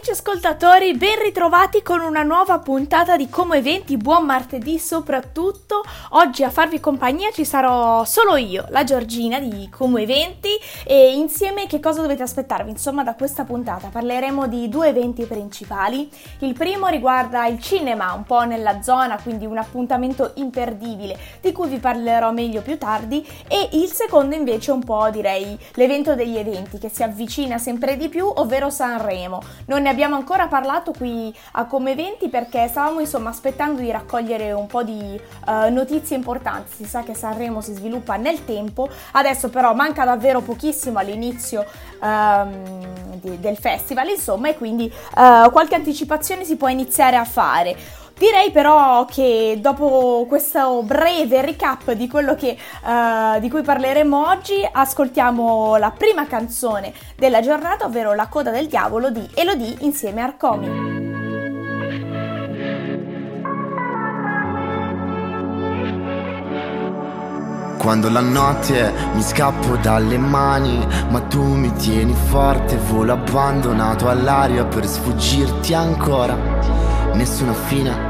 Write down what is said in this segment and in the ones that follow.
Amici ascoltatori, ben ritrovati con una nuova puntata di Come Eventi, buon martedì soprattutto. Oggi a farvi compagnia ci sarò solo io, la Giorgina di Come Eventi e insieme che cosa dovete aspettarvi? Insomma da questa puntata parleremo di due eventi principali. Il primo riguarda il cinema, un po' nella zona, quindi un appuntamento imperdibile di cui vi parlerò meglio più tardi e il secondo invece un po' direi l'evento degli eventi che si avvicina sempre di più, ovvero Sanremo. Non ne abbiamo ancora parlato qui a Come Eventi perché stavamo insomma aspettando di raccogliere un po' di uh, notizie importanti. Si sa che Sanremo si sviluppa nel tempo, adesso però manca davvero pochissimo all'inizio um, di, del festival, insomma, e quindi uh, qualche anticipazione si può iniziare a fare. Direi però che dopo questo breve recap di quello che, uh, di cui parleremo oggi, ascoltiamo la prima canzone della giornata, ovvero La coda del diavolo di Elodie insieme a Arcomi. Quando la notte mi scappo dalle mani, ma tu mi tieni forte, volo abbandonato all'aria per sfuggirti ancora. Nessuna fine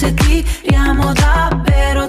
Forse tiriamo davvero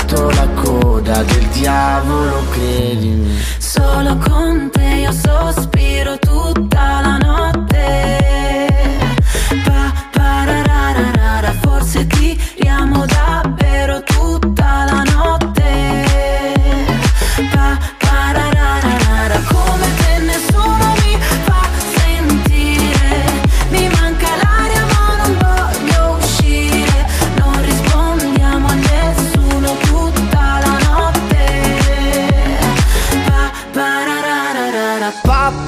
la coda del diavolo, credimi. Solo con te io sospiro tutta la notte. Pa, parararara, forse tiriamo davvero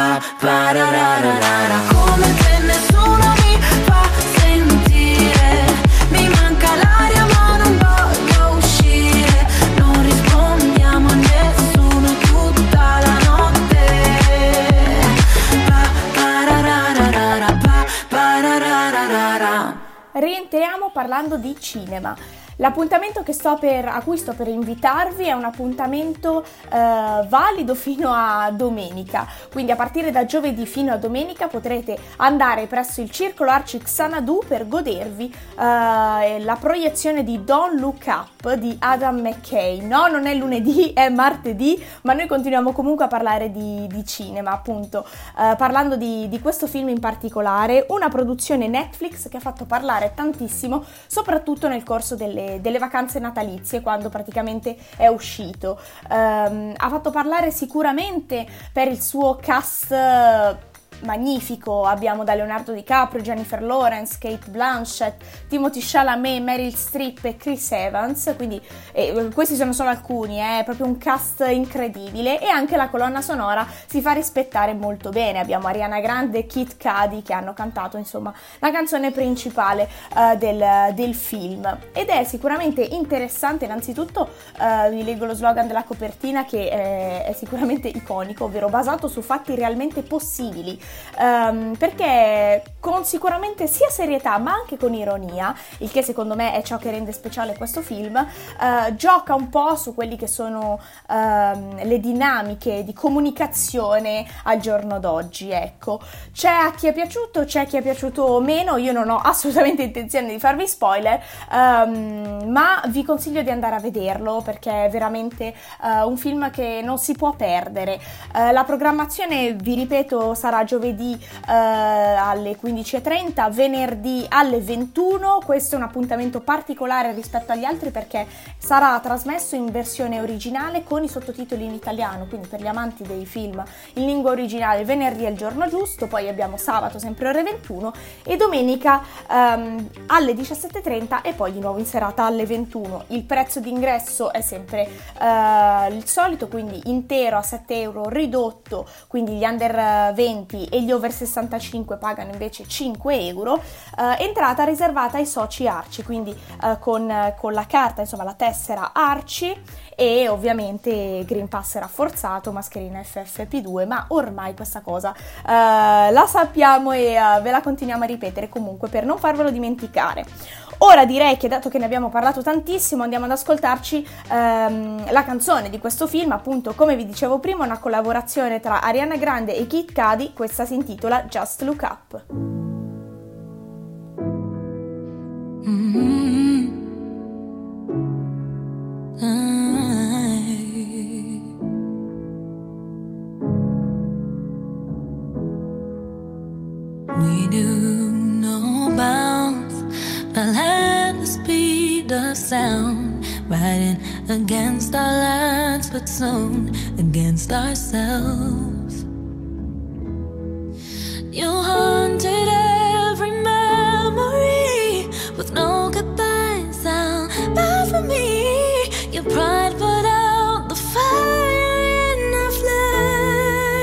Pappararara, come che nessuno parlando di cinema. L'appuntamento che sto per, a cui sto per invitarvi è un appuntamento eh, valido fino a domenica, quindi a partire da giovedì fino a domenica potrete andare presso il Circolo Arci Xanadu per godervi eh, la proiezione di Don't Look Up di Adam McKay. No, non è lunedì, è martedì, ma noi continuiamo comunque a parlare di, di cinema, appunto, eh, parlando di, di questo film in particolare, una produzione Netflix che ha fatto parlare tantissimo, soprattutto nel corso delle delle, vacanze natalizie quando praticamente è uscito. Um, ha fatto parlare sicuramente per il suo cast magnifico, abbiamo da Leonardo DiCaprio, Jennifer Lawrence, Kate Blanchett, Timothy Chalamet, Meryl Streep e Chris Evans, quindi eh, questi sono solo alcuni, è proprio un cast incredibile. E anche la colonna sonora si fa rispettare molto bene, abbiamo Ariana Grande e Kit Cudi che hanno cantato insomma la canzone principale uh, del, del, film. Ed è sicuramente interessante innanzitutto uh, vi leggo lo slogan della copertina che è, è sicuramente iconico ovvero basato su fatti realmente possibili um, perché con sicuramente sia serietà ma anche con ironia il che secondo me è ciò che rende speciale questo film uh, gioca un po' su quelli che sono uh, le dinamiche di comunicazione al giorno d'oggi ecco. C'è a chi è piaciuto c'è a chi è piaciuto meno io non ho assolutamente intenzione di farvi spoiler um, ma vi consiglio di andare a vederlo perché è veramente uh, un film che non si può perdere. La programmazione vi ripeto sarà giovedì alle 15.30 venerdì alle 21 questo è un appuntamento particolare rispetto agli altri perché sarà trasmesso in versione originale con i sottotitoli in italiano, quindi per gli amanti dei film in lingua originale venerdì è il giorno giusto, poi abbiamo sabato sempre ore 21 e domenica um, alle 17.30 e poi di nuovo in serata alle 21. Il prezzo d'ingresso è sempre uh, il solito, quindi intero a 7 euro, ridotto, quindi gli under 20 e gli over 65 pagano invece 5 euro, uh, entrata riservata ai soci Arci, quindi uh, con, con la carta, insomma la tessera Arci e ovviamente Green Pass rafforzato, mascherina FFP2, ma ormai questa cosa uh, la sappiamo e uh, ve la continuiamo a ripetere comunque per non farvelo dimenticare. Ora direi che dato che ne abbiamo parlato tantissimo andiamo ad ascoltarci um, la canzone di questo film, appunto come vi dicevo prima una collaborazione tra Ariana Grande e Kid Cudi, questa si intitola Just Look Up. Mm-hmm. Lights, against ourselves. You haunted every memory with no goodbye sound, but for me, your pride put out the fire in our flames.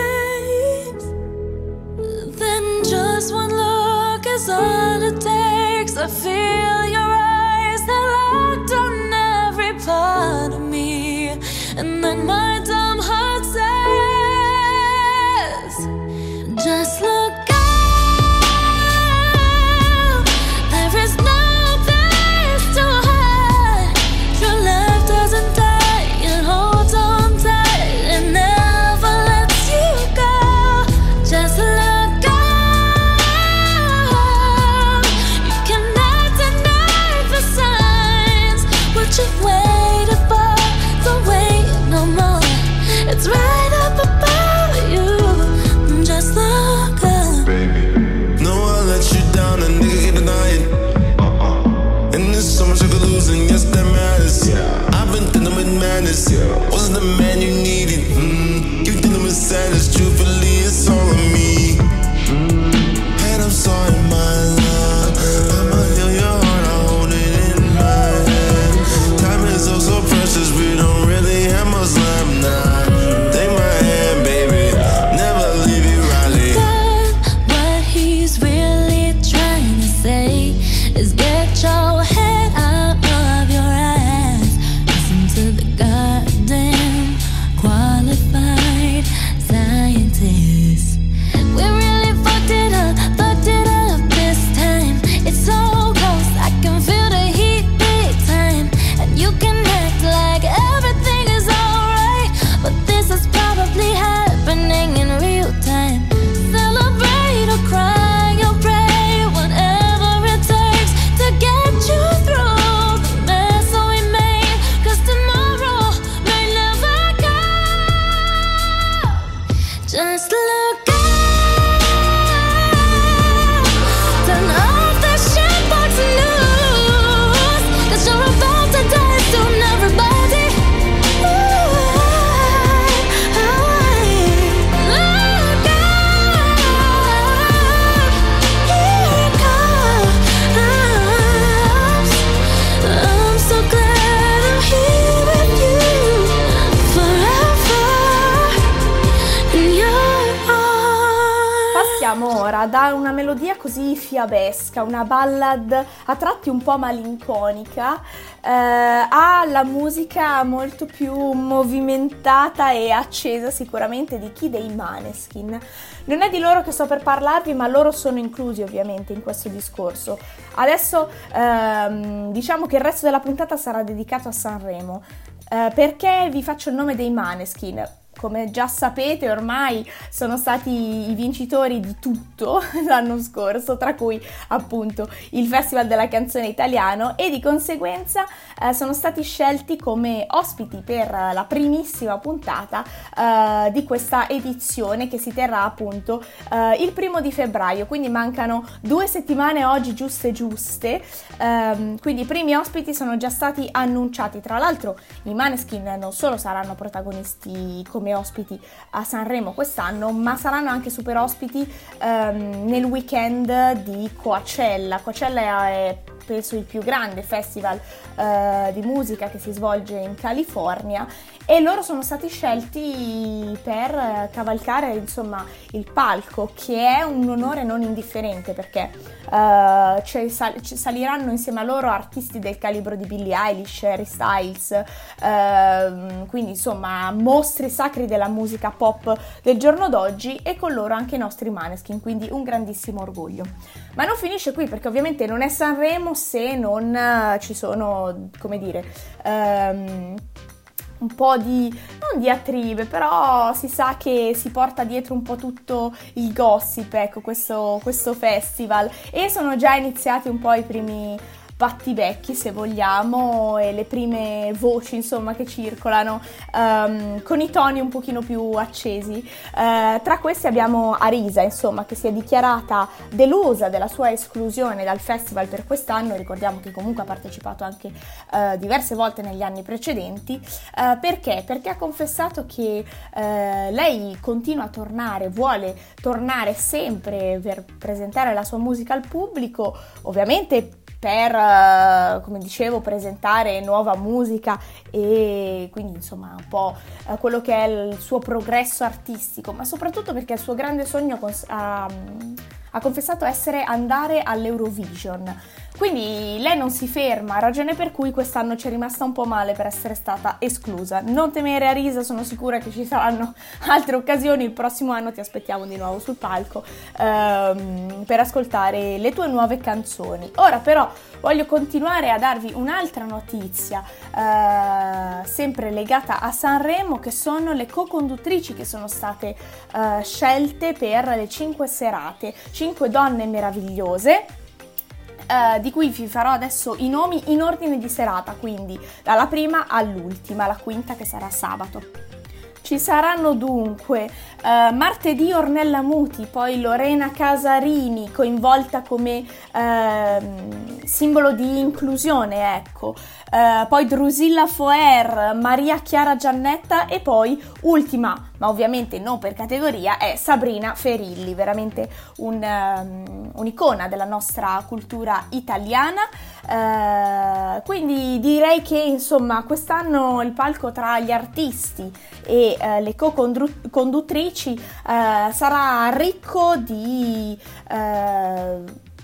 Then just one look is all it takes. I feel your eyes, they're locked on every part. And then my melodia così fiabesca, una ballad a tratti un po' malinconica, eh, ha la musica molto più movimentata e accesa sicuramente di chi dei Maneskin. Non è di loro che sto per parlarvi, ma loro sono inclusi ovviamente in questo discorso. Adesso ehm, diciamo che il resto della puntata sarà dedicato a Sanremo. Eh, perché vi faccio il nome dei Maneskin? Come già sapete ormai sono stati i vincitori di tutto l'anno scorso, tra cui appunto il Festival della canzone italiano e di conseguenza eh, sono stati scelti come ospiti per la primissima puntata eh, di questa edizione che si terrà appunto eh, il primo di febbraio, quindi mancano due settimane oggi giuste giuste, ehm, quindi i primi ospiti sono già stati annunciati, tra l'altro i Maneskin non solo saranno protagonisti come come ospiti a Sanremo quest'anno, ma saranno anche super ospiti ehm, nel weekend di Coachella. Coachella è penso il più grande festival eh, di musica che si svolge in California e loro sono stati scelti per cavalcare insomma il palco che è un onore non indifferente perché uh, cioè, sal- saliranno insieme a loro artisti del calibro di Billie Eilish, Harry Styles uh, quindi insomma mostri sacri della musica pop del giorno d'oggi e con loro anche i nostri Maneskin quindi un grandissimo orgoglio ma non finisce qui perché ovviamente non è Sanremo se non uh, ci sono come dire um, un po' di, non diatribe, però si sa che si porta dietro un po' tutto il gossip, ecco, questo, questo festival. E sono già iniziati un po' i primi battibecchi se vogliamo e le prime voci insomma che circolano um, con i toni un pochino più accesi. Uh, tra questi abbiamo Arisa insomma che si è dichiarata delusa della sua esclusione dal festival per quest'anno, ricordiamo che comunque ha partecipato anche uh, diverse volte negli anni precedenti, uh, perché? Perché ha confessato che lei continua a tornare, vuole tornare sempre per presentare la sua musica al pubblico, ovviamente per, eh, come dicevo, presentare nuova musica e quindi insomma un po' eh, quello che è il suo progresso artistico, ma soprattutto perché il suo grande sogno ha, ha confessato essere andare all'Eurovision. Quindi lei non si ferma, ragione per cui quest'anno ci è rimasta un po' male per essere stata esclusa. Non temere a risa, sono sicura che ci saranno altre occasioni, il prossimo anno ti aspettiamo di nuovo sul palco ehm, per ascoltare le tue nuove canzoni. Ora però voglio continuare a darvi un'altra notizia, eh, sempre legata a Sanremo, che sono le co-conduttrici che sono state eh, scelte per le 5 serate, 5 donne meravigliose eh, di cui vi farò adesso i nomi in ordine di serata, quindi dalla prima all'ultima, la quinta che sarà sabato. Ci saranno dunque uh, martedì Ornella Muti, poi Lorena Casarini coinvolta come uh, simbolo di inclusione, ecco, uh, poi Drusilla Foer, Maria Chiara Giannetta e poi ultima, ma ovviamente non per categoria, è Sabrina Ferilli, veramente un, um, un'icona della nostra cultura italiana. Uh, quindi direi che insomma quest'anno il palco tra gli artisti e uh, le co-conduttrici uh, sarà ricco di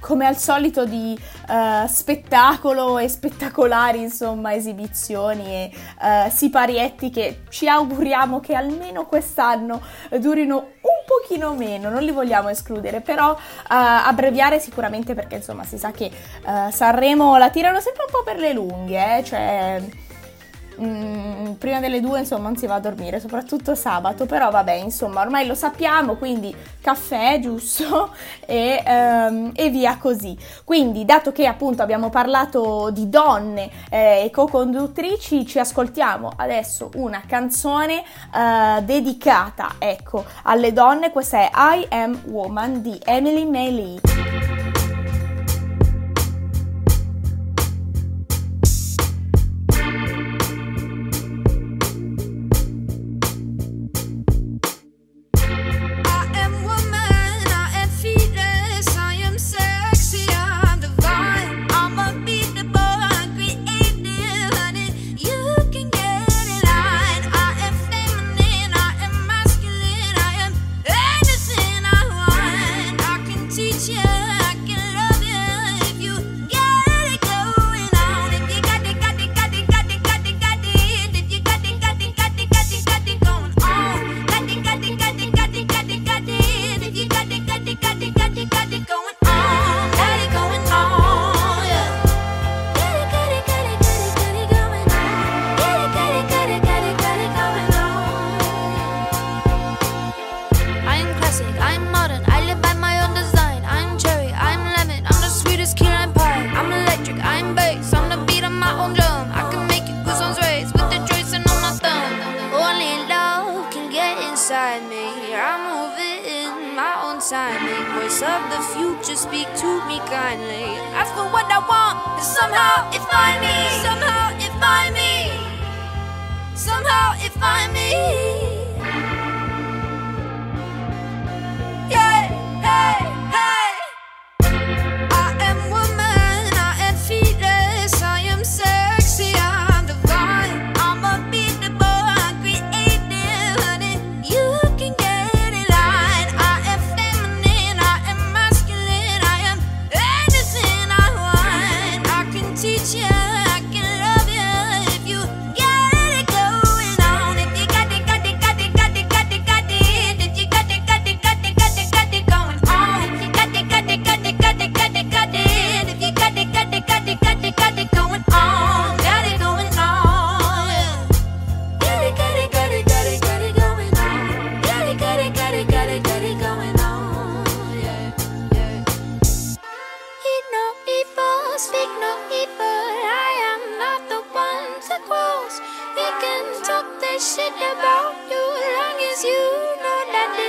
come al solito di uh, spettacolo e spettacolari insomma esibizioni e uh, siparietti che ci auguriamo che almeno quest'anno durino un pochino meno, non li vogliamo escludere, però uh, abbreviare sicuramente perché insomma si sa che Sanremo la tirano sempre un po' per le lunghe, eh? cioè Mm, prima delle due insomma non si va a dormire, soprattutto sabato, però vabbè insomma ormai lo sappiamo, quindi caffè giusto e, um, e via così. Quindi dato che appunto abbiamo parlato di donne eh, e co-conduttrici, ci ascoltiamo adesso una canzone uh, dedicata ecco alle donne, questa è I Am Woman di Emily May Lee. timing. Voice of the future, speak to me kindly. Ask for what I want, and somehow it find me. Somehow it find me. Somehow it find me.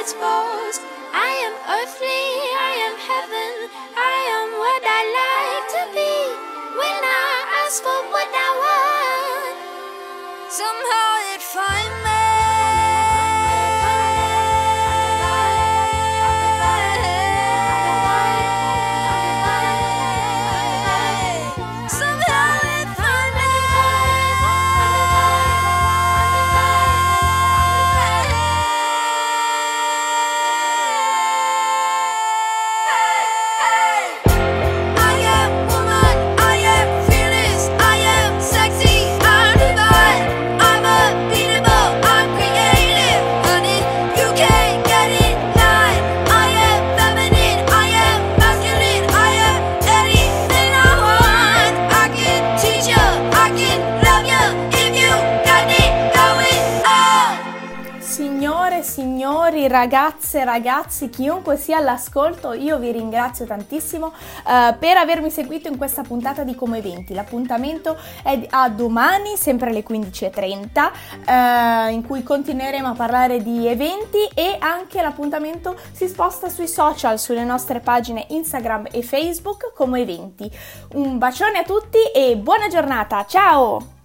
it's for ragazze, ragazzi, chiunque sia all'ascolto, io vi ringrazio tantissimo eh, per avermi seguito in questa puntata di Come 20. L'appuntamento è a domani, sempre alle 15.30, eh, in cui continueremo a parlare di eventi e anche l'appuntamento si sposta sui social, sulle nostre pagine Instagram e Facebook come eventi. Un bacione a tutti e buona giornata, ciao!